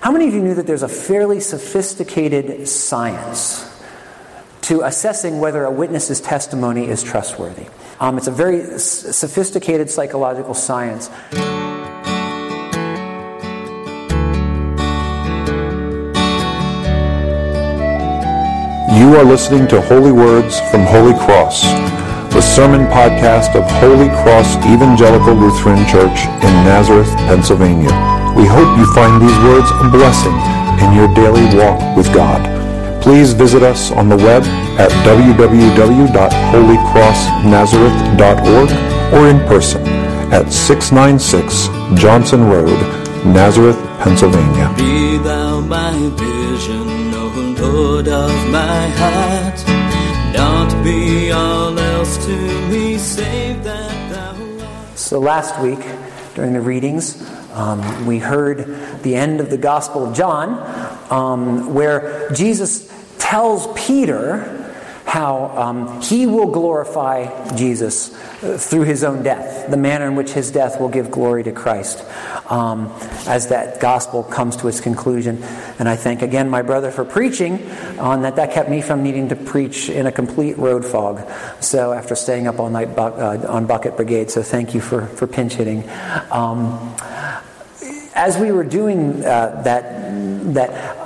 How many of you knew that there's a fairly sophisticated science to assessing whether a witness's testimony is trustworthy? Um, it's a very sophisticated psychological science. You are listening to Holy Words from Holy Cross, the sermon podcast of Holy Cross Evangelical Lutheran Church in Nazareth, Pennsylvania. We hope you find these words a blessing in your daily walk with God. Please visit us on the web at www.holycrossnazareth.org or in person at 696 Johnson Road, Nazareth, Pennsylvania. Be thou my vision, O Lord of my heart. Not be all else to me, save that thou art. So, last week during the readings, um, we heard the end of the Gospel of John, um, where Jesus tells Peter how um, he will glorify Jesus uh, through his own death, the manner in which his death will give glory to Christ. Um, as that gospel comes to its conclusion. And I thank again my brother for preaching on that. That kept me from needing to preach in a complete road fog. So after staying up all night bu- uh, on Bucket Brigade, so thank you for, for pinch hitting. Um, as we were doing uh, that, that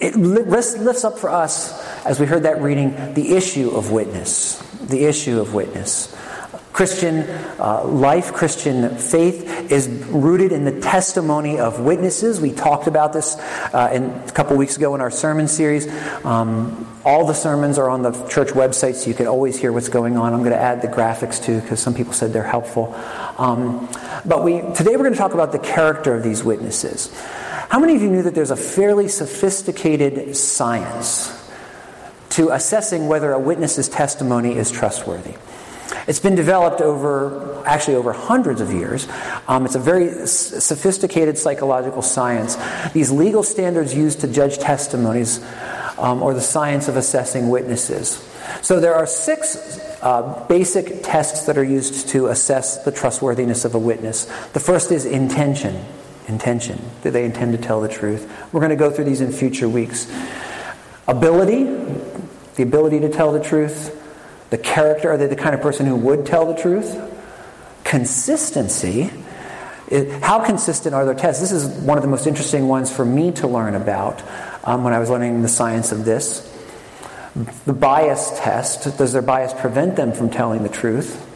it lifts up for us, as we heard that reading, the issue of witness. The issue of witness. Christian uh, life, Christian faith is rooted in the testimony of witnesses. We talked about this uh, in, a couple weeks ago in our sermon series. Um, all the sermons are on the church website, so you can always hear what's going on. I'm going to add the graphics too, because some people said they're helpful. Um, but we, today we're going to talk about the character of these witnesses. How many of you knew that there's a fairly sophisticated science to assessing whether a witness's testimony is trustworthy? It's been developed over, actually, over hundreds of years. Um, it's a very sophisticated psychological science. These legal standards used to judge testimonies, um, or the science of assessing witnesses. So there are six uh, basic tests that are used to assess the trustworthiness of a witness. The first is intention. Intention. Do they intend to tell the truth? We're going to go through these in future weeks. Ability, the ability to tell the truth. The character, are they the kind of person who would tell the truth? Consistency. How consistent are their tests? This is one of the most interesting ones for me to learn about um, when I was learning the science of this. The bias test does their bias prevent them from telling the truth?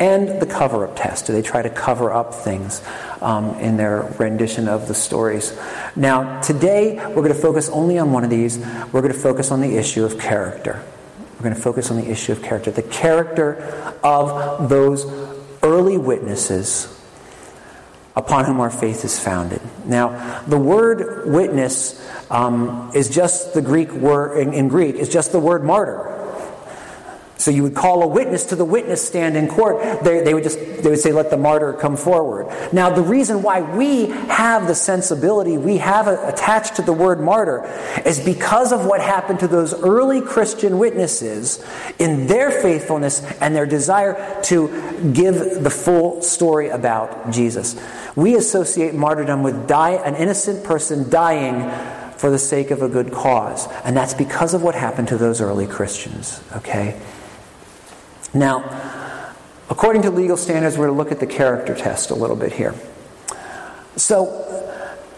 And the cover up test do they try to cover up things um, in their rendition of the stories? Now, today we're going to focus only on one of these. We're going to focus on the issue of character. We're going to focus on the issue of character, the character of those early witnesses upon whom our faith is founded. Now, the word witness um, is just the Greek word, in, in Greek, is just the word martyr. So you would call a witness to the witness stand in court. They, they, would just they would say, "Let the martyr come forward." Now, the reason why we have the sensibility we have attached to the word martyr is because of what happened to those early Christian witnesses in their faithfulness and their desire to give the full story about Jesus. We associate martyrdom with die, an innocent person dying for the sake of a good cause, and that's because of what happened to those early Christians. Okay. Now, according to legal standards, we're going to look at the character test a little bit here. So,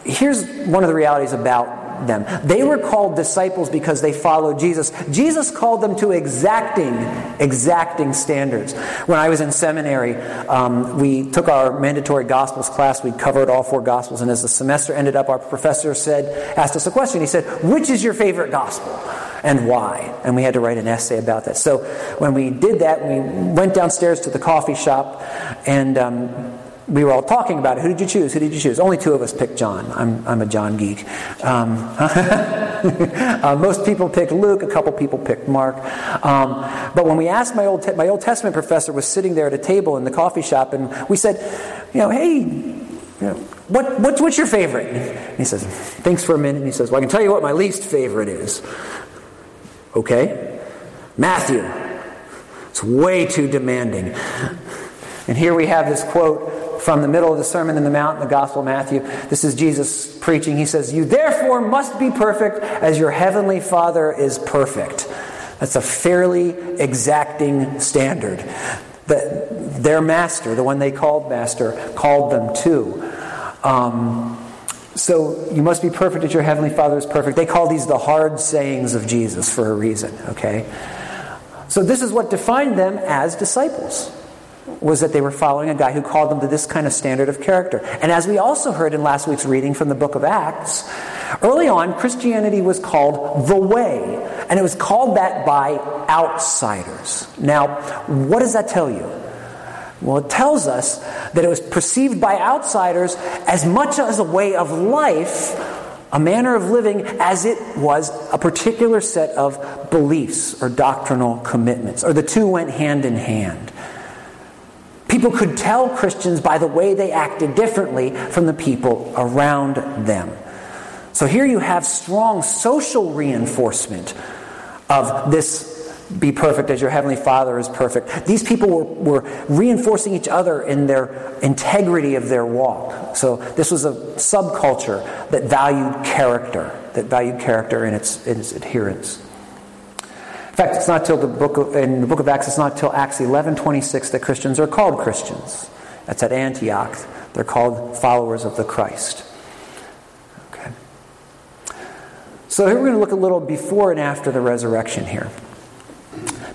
here's one of the realities about them. They were called disciples because they followed Jesus. Jesus called them to exacting, exacting standards. When I was in seminary, um, we took our mandatory Gospels class. We covered all four Gospels, and as the semester ended up, our professor said, asked us a question. He said, "Which is your favorite Gospel?" And why. And we had to write an essay about that. So when we did that, we went downstairs to the coffee shop and um, we were all talking about it. Who did you choose? Who did you choose? Only two of us picked John. I'm, I'm a John geek. Um, uh, most people picked Luke. A couple people picked Mark. Um, but when we asked my old, te- my Old Testament professor was sitting there at a table in the coffee shop, and we said, you know, hey, you know, what, what, what's your favorite? And he says, thinks for a minute, and he says, well, I can tell you what my least favorite is. Okay? Matthew. It's way too demanding. And here we have this quote from the middle of the Sermon in the Mount in the Gospel of Matthew. This is Jesus preaching. He says, You therefore must be perfect as your heavenly Father is perfect. That's a fairly exacting standard that their master, the one they called master, called them to. Um, so you must be perfect as your heavenly Father is perfect. They call these the hard sayings of Jesus for a reason, okay? So this is what defined them as disciples was that they were following a guy who called them to this kind of standard of character. And as we also heard in last week's reading from the book of Acts, early on Christianity was called the way, and it was called that by outsiders. Now, what does that tell you? Well, it tells us that it was perceived by outsiders as much as a way of life, a manner of living, as it was a particular set of beliefs or doctrinal commitments, or the two went hand in hand. People could tell Christians by the way they acted differently from the people around them. So here you have strong social reinforcement of this be perfect as your heavenly Father is perfect. These people were, were reinforcing each other in their integrity of their walk. So this was a subculture that valued character, that valued character in its, in its adherence. In fact, it's not till the book of, in the book of Acts, it's not till Acts 11:26 that Christians are called Christians. That's at Antioch. They're called followers of the Christ. Okay. So here we're going to look a little before and after the resurrection here.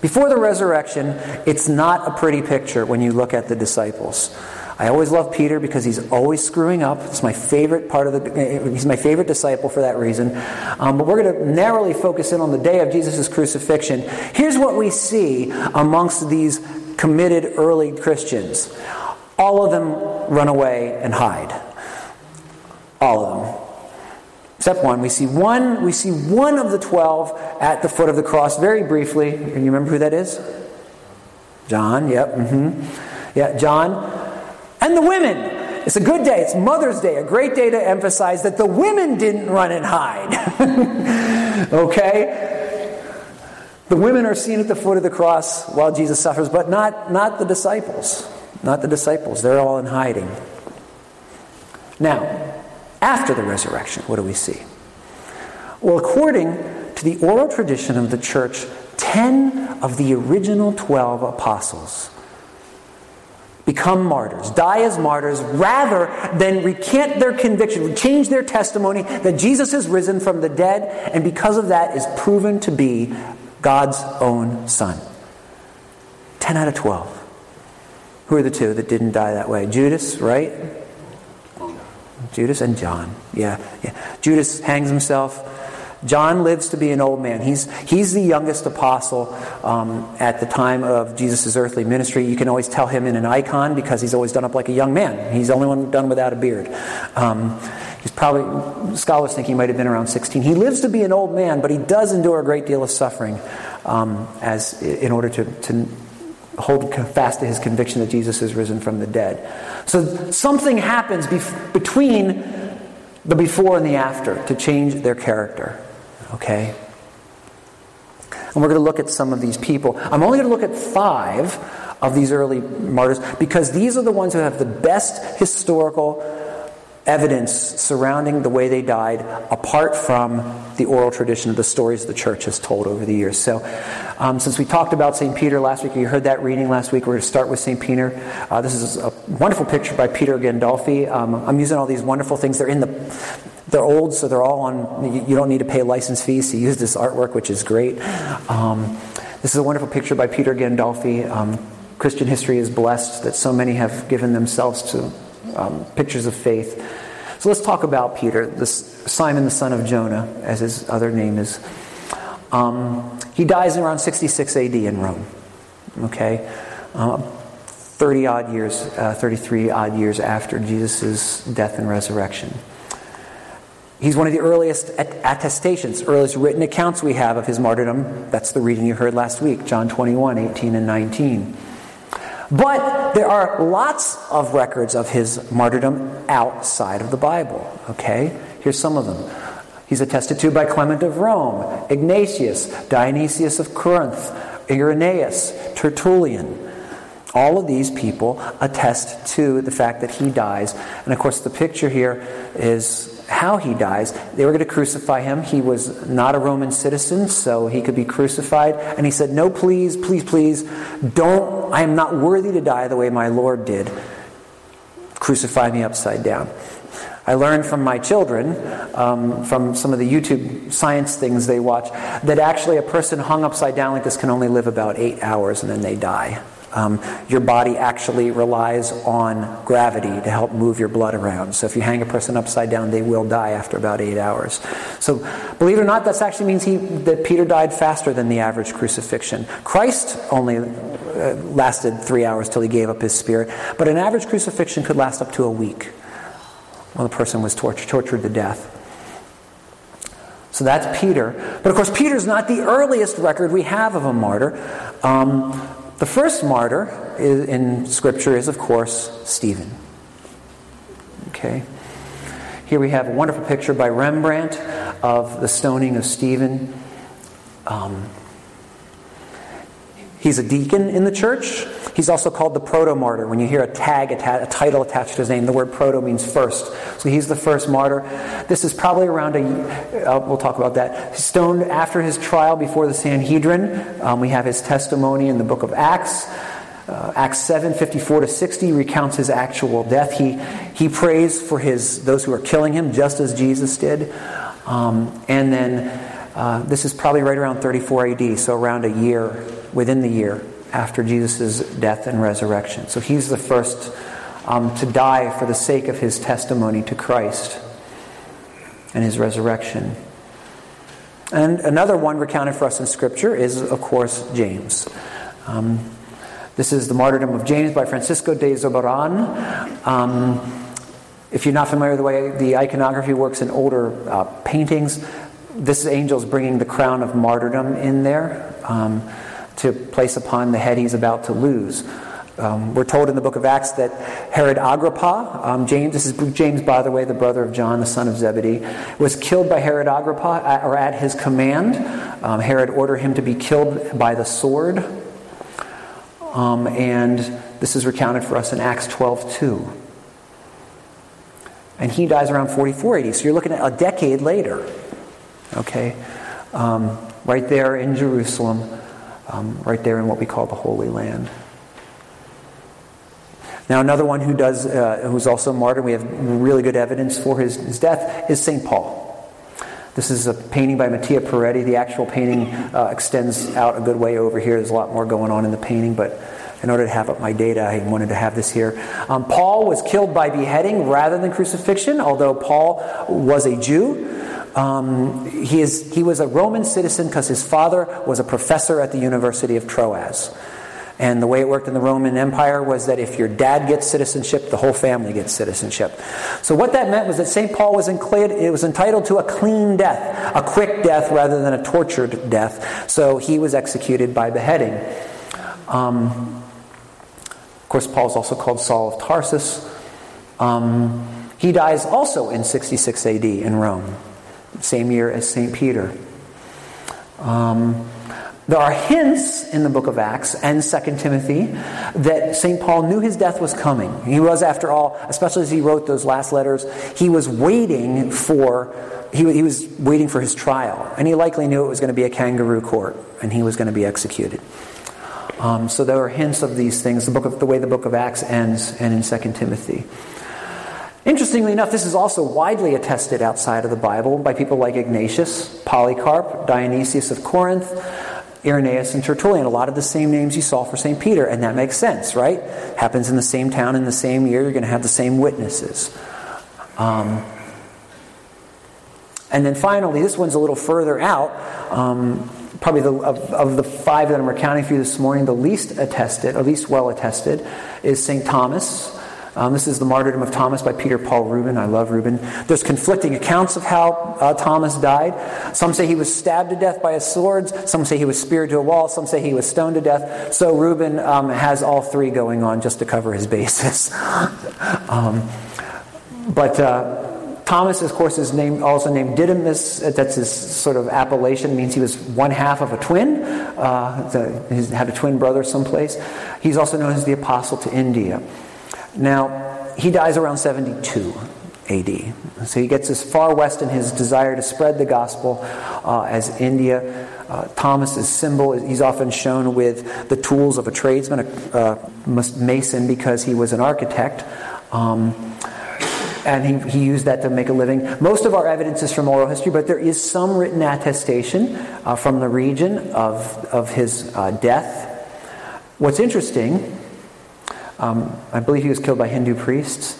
Before the resurrection, it's not a pretty picture when you look at the disciples. I always love Peter because he's always screwing up. It's my favorite part of the. He's my favorite disciple for that reason. Um, but we're going to narrowly focus in on the day of Jesus' crucifixion. Here's what we see amongst these committed early Christians. All of them run away and hide. All of them except one. We see one. We see one of the twelve at the foot of the cross. Very briefly, can you remember who that is? John. Yep. Mm-hmm. Yeah, John. And the women. It's a good day. It's Mother's Day, a great day to emphasize that the women didn't run and hide. okay? The women are seen at the foot of the cross while Jesus suffers, but not, not the disciples. Not the disciples. They're all in hiding. Now, after the resurrection, what do we see? Well, according to the oral tradition of the church, 10 of the original 12 apostles become martyrs, die as martyrs, rather than recant their conviction, change their testimony that Jesus is risen from the dead, and because of that is proven to be God's own Son. 10 out of 12. Who are the two that didn't die that way? Judas, right? Judas and John. Yeah, yeah. Judas hangs himself. John lives to be an old man. He's, he's the youngest apostle um, at the time of Jesus' earthly ministry. You can always tell him in an icon because he's always done up like a young man. He's the only one done without a beard. Um, he's probably, scholars think he might have been around 16. He lives to be an old man, but he does endure a great deal of suffering um, as, in order to, to hold fast to his conviction that Jesus is risen from the dead. So something happens bef- between the before and the after to change their character. Okay? And we're going to look at some of these people. I'm only going to look at five of these early martyrs because these are the ones who have the best historical evidence surrounding the way they died apart from the oral tradition of the stories the church has told over the years. So, um, since we talked about St. Peter last week, you heard that reading last week, we're going to start with St. Peter. Uh, this is a wonderful picture by Peter Gandolfi. Um, I'm using all these wonderful things. They're in the they're old, so they're all on. You don't need to pay license fees to use this artwork, which is great. Um, this is a wonderful picture by Peter Gandolfi. Um, Christian history is blessed that so many have given themselves to um, pictures of faith. So let's talk about Peter, this Simon the son of Jonah, as his other name is. Um, he dies in around 66 AD in Rome. Okay, uh, 30 odd years, uh, 33 odd years after Jesus' death and resurrection. He's one of the earliest attestations, earliest written accounts we have of his martyrdom. That's the reading you heard last week, John 21, 18 and 19. But there are lots of records of his martyrdom outside of the Bible. Okay? Here's some of them. He's attested to by Clement of Rome, Ignatius, Dionysius of Corinth, Irenaeus, Tertullian. All of these people attest to the fact that he dies. And of course, the picture here is how he dies. They were going to crucify him. He was not a Roman citizen, so he could be crucified. And he said, No, please, please, please, don't. I am not worthy to die the way my Lord did. Crucify me upside down. I learned from my children, um, from some of the YouTube science things they watch, that actually a person hung upside down like this can only live about eight hours and then they die. Um, your body actually relies on gravity to help move your blood around. So if you hang a person upside down, they will die after about eight hours. So believe it or not, that actually means he, that Peter died faster than the average crucifixion. Christ only uh, lasted three hours till he gave up his spirit, but an average crucifixion could last up to a week while the person was tortured, tortured to death. So that's Peter. But of course, Peter's not the earliest record we have of a martyr. Um, the first martyr in Scripture is, of course, Stephen. Okay? Here we have a wonderful picture by Rembrandt of the stoning of Stephen. Um, he's a deacon in the church. He's also called the proto martyr. When you hear a tag, a title attached to his name, the word proto means first. So he's the first martyr. This is probably around a, uh, we'll talk about that. Stoned after his trial before the Sanhedrin. Um, we have his testimony in the book of Acts. Uh, Acts 7, 54 to 60 recounts his actual death. He, he prays for his, those who are killing him, just as Jesus did. Um, and then uh, this is probably right around 34 AD, so around a year, within the year after Jesus' death and resurrection. So he's the first um, to die for the sake of his testimony to Christ and his resurrection. And another one recounted for us in Scripture is, of course, James. Um, this is the martyrdom of James by Francisco de Zurbarán. Um, if you're not familiar with the way the iconography works in older uh, paintings, this is angels bringing the crown of martyrdom in there. Um, to place upon the head he's about to lose. Um, we're told in the book of Acts that Herod Agrippa, um, James, this is James, by the way, the brother of John, the son of Zebedee, was killed by Herod Agrippa, at, or at his command. Um, Herod ordered him to be killed by the sword. Um, and this is recounted for us in Acts 12 2. And he dies around 44 AD. So you're looking at a decade later. Okay? Um, right there in Jerusalem um, right there in what we call the Holy Land. Now, another one who does, uh, who's also martyred, we have really good evidence for his, his death, is St. Paul. This is a painting by Mattia Preti. The actual painting uh, extends out a good way over here. There's a lot more going on in the painting, but in order to have up my data, I wanted to have this here. Um, Paul was killed by beheading rather than crucifixion, although Paul was a Jew. Um, he, is, he was a Roman citizen because his father was a professor at the University of Troas. And the way it worked in the Roman Empire was that if your dad gets citizenship, the whole family gets citizenship. So what that meant was that St. Paul was, it was entitled to a clean death, a quick death rather than a tortured death. So he was executed by beheading. Um, of course, Paul's also called Saul of Tarsus. Um, he dies also in 66 AD in Rome same year as St. Peter. Um, there are hints in the book of Acts and 2 Timothy that St. Paul knew his death was coming. He was, after all, especially as he wrote those last letters, he was waiting for he, he was waiting for his trial, and he likely knew it was going to be a kangaroo court, and he was going to be executed. Um, so there are hints of these things. The book of the way the book of Acts ends, and in 2 Timothy. Interestingly enough, this is also widely attested outside of the Bible by people like Ignatius, Polycarp, Dionysius of Corinth, Irenaeus, and Tertullian. A lot of the same names you saw for St. Peter, and that makes sense, right? Happens in the same town in the same year, you're going to have the same witnesses. Um, and then finally, this one's a little further out. Um, probably the, of, of, the five that I'm recounting for you this morning, the least attested, or least well attested, is St. Thomas. Um, this is the martyrdom of Thomas by Peter Paul Rubens. I love Rubens. There's conflicting accounts of how uh, Thomas died. Some say he was stabbed to death by a sword. Some say he was speared to a wall. Some say he was stoned to death. So Rubens um, has all three going on just to cover his bases. um, but uh, Thomas, of course, is named, also named Didymus. That's his sort of appellation. It means he was one half of a twin. Uh, he had a twin brother someplace. He's also known as the apostle to India. Now, he dies around 72 AD. So he gets as far west in his desire to spread the gospel uh, as India. Uh, Thomas's symbol, he's often shown with the tools of a tradesman, a, mason, because he was an architect. Um, and he, he used that to make a living. Most of our evidence is from oral history, but there is some written attestation uh, from the region of, of his uh, death. What's interesting, um, I believe he was killed by Hindu priests.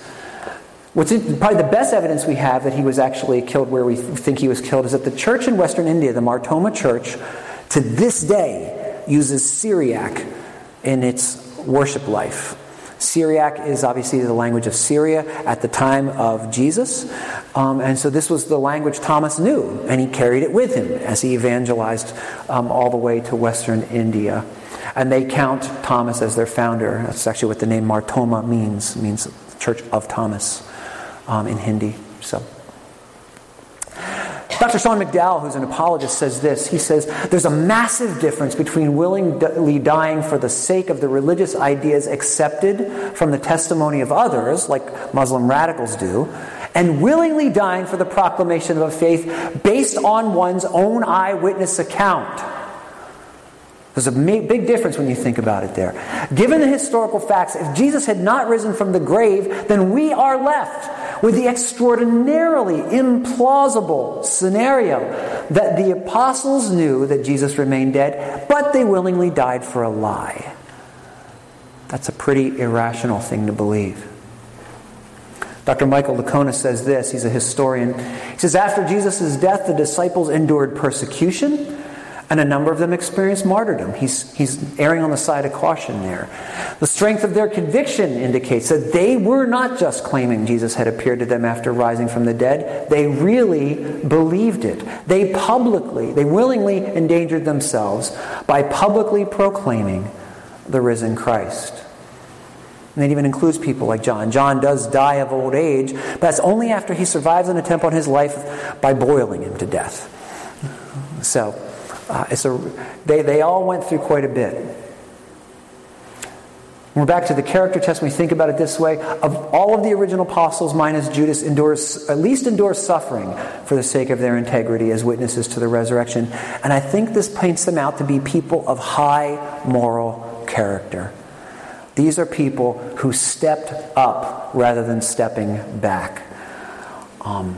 What's in, probably the best evidence we have that he was actually killed where we think he was killed is that the church in Western India, the Mar Thoma Church, to this day uses Syriac in its worship life. Syriac is obviously the language of Syria at the time of Jesus. Um, and so this was the language Thomas knew, and he carried it with him as he evangelized um, all the way to Western India. And they count Thomas as their founder. That's actually what the name Mar Thoma means, it means Church of Thomas um, in Hindi. So. Dr. Sean McDowell, who's an apologist, says this. He says, There's a massive difference between willingly dying for the sake of the religious ideas accepted from the testimony of others, like Muslim radicals do, and willingly dying for the proclamation of a faith based on one's own eyewitness account. There's a big difference when you think about it there. Given the historical facts, if Jesus had not risen from the grave, then we are left with the extraordinarily implausible scenario that the apostles knew that Jesus remained dead, but they willingly died for a lie. That's a pretty irrational thing to believe. Dr. Michael Licona says this, he's a historian. He says, After Jesus' death, the disciples endured persecution and a number of them experienced martyrdom. He's, he's erring on the side of caution there. The strength of their conviction indicates that they were not just claiming Jesus had appeared to them after rising from the dead, they really believed it. They publicly, they willingly endangered themselves by publicly proclaiming the risen Christ. And it even includes people like John. John does die of old age, but that's only after he survives an attempt on his life by boiling him to death. So, uh, it's a, they, they all went through quite a bit. We're back to the character test. When we think about it this way, of all of the original apostles, minus Judas, endures at least endures suffering for the sake of their integrity as witnesses to the resurrection. And I think this paints them out to be people of high moral character. These are people who stepped up rather than stepping back. Um,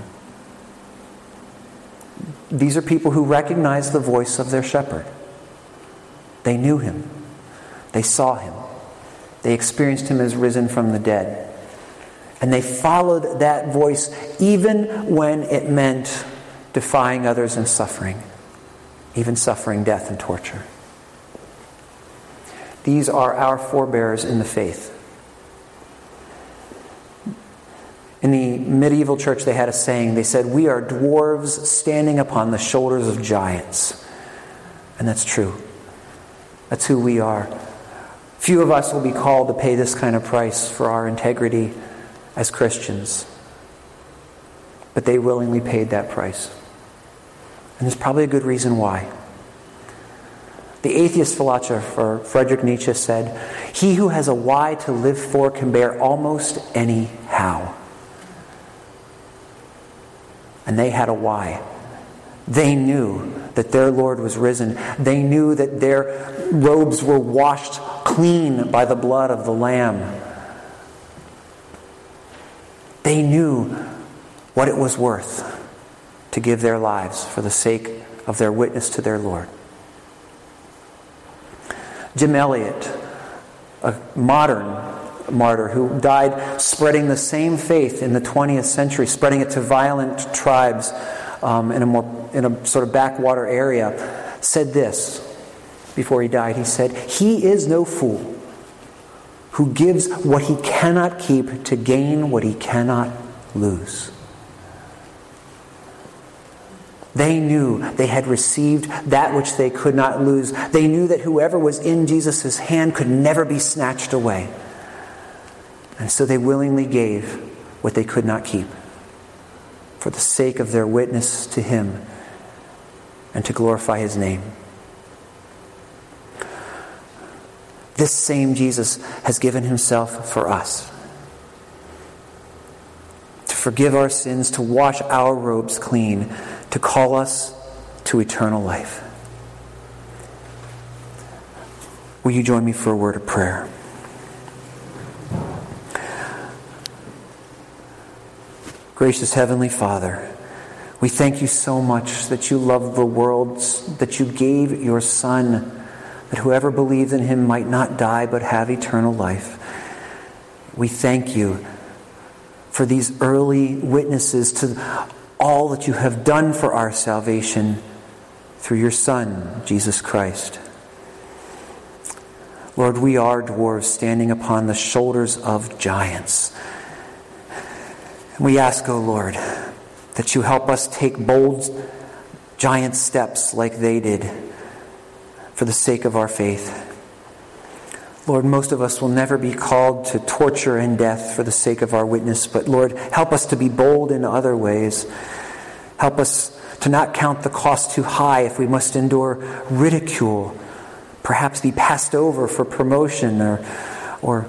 these are people who recognize the voice of their shepherd. They knew him, they saw him, they experienced him as risen from the dead. And they followed that voice even when it meant defying others and suffering, even suffering death and torture. These are our forebears in the faith. In the medieval church, they had a saying. They said, We are dwarves standing upon the shoulders of giants. And that's true. That's who we are. Few of us will be called to pay this kind of price for our integrity as Christians. But they willingly paid that price. And there's probably a good reason why. The atheist philosopher Frederick Nietzsche said, He who has a why to live for can bear almost any how and they had a why. They knew that their Lord was risen. They knew that their robes were washed clean by the blood of the Lamb. They knew what it was worth to give their lives for the sake of their witness to their Lord. Jim Elliot, a modern martyr who died spreading the same faith in the 20th century, spreading it to violent tribes um, in, a more, in a sort of backwater area, said this before he died. He said, He is no fool who gives what he cannot keep to gain what he cannot lose. They knew they had received that which they could not lose. They knew that whoever was in Jesus' hand could never be snatched away. And so they willingly gave what they could not keep. for the sake of their witness to Him and to glorify His name. This same Jesus has given Himself for us to forgive our sins, to wash our robes clean, to call us to eternal life. Will you join me for a word of prayer? Gracious Heavenly Father, we thank you so much that you love the world, that you gave your Son, that whoever believes in him might not die but have eternal life. We thank you for these early witnesses to all that you have done for our salvation through your Son, Jesus Christ. Lord, we are dwarves standing upon the shoulders of giants. We ask, O oh Lord, that you help us take bold, giant steps like they did for the sake of our faith. Lord, most of us will never be called to torture and death for the sake of our witness, but Lord, help us to be bold in other ways. Help us to not count the cost too high if we must endure ridicule, perhaps be passed over for promotion or, or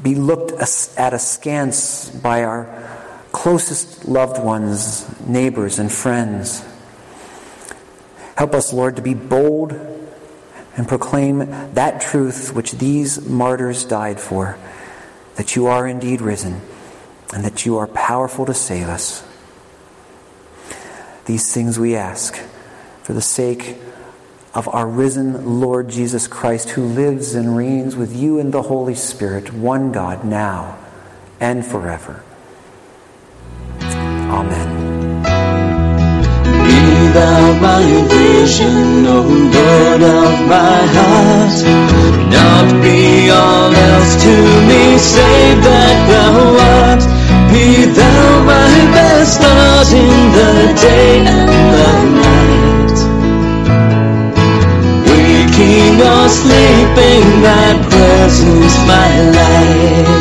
be looked at askance by our closest loved ones, neighbors, and friends. Help us, Lord, to be bold and proclaim that truth which these martyrs died for that you are indeed risen and that you are powerful to save us. These things we ask for the sake of our risen Lord Jesus Christ, who lives and reigns with you in the Holy Spirit, one God, now and forever. Amen. Be thou my vision, O Lord of my heart. Not be all else to me, save that thou art. Be thou my best thought in the day and the night. Waking or sleeping, thy presence my light.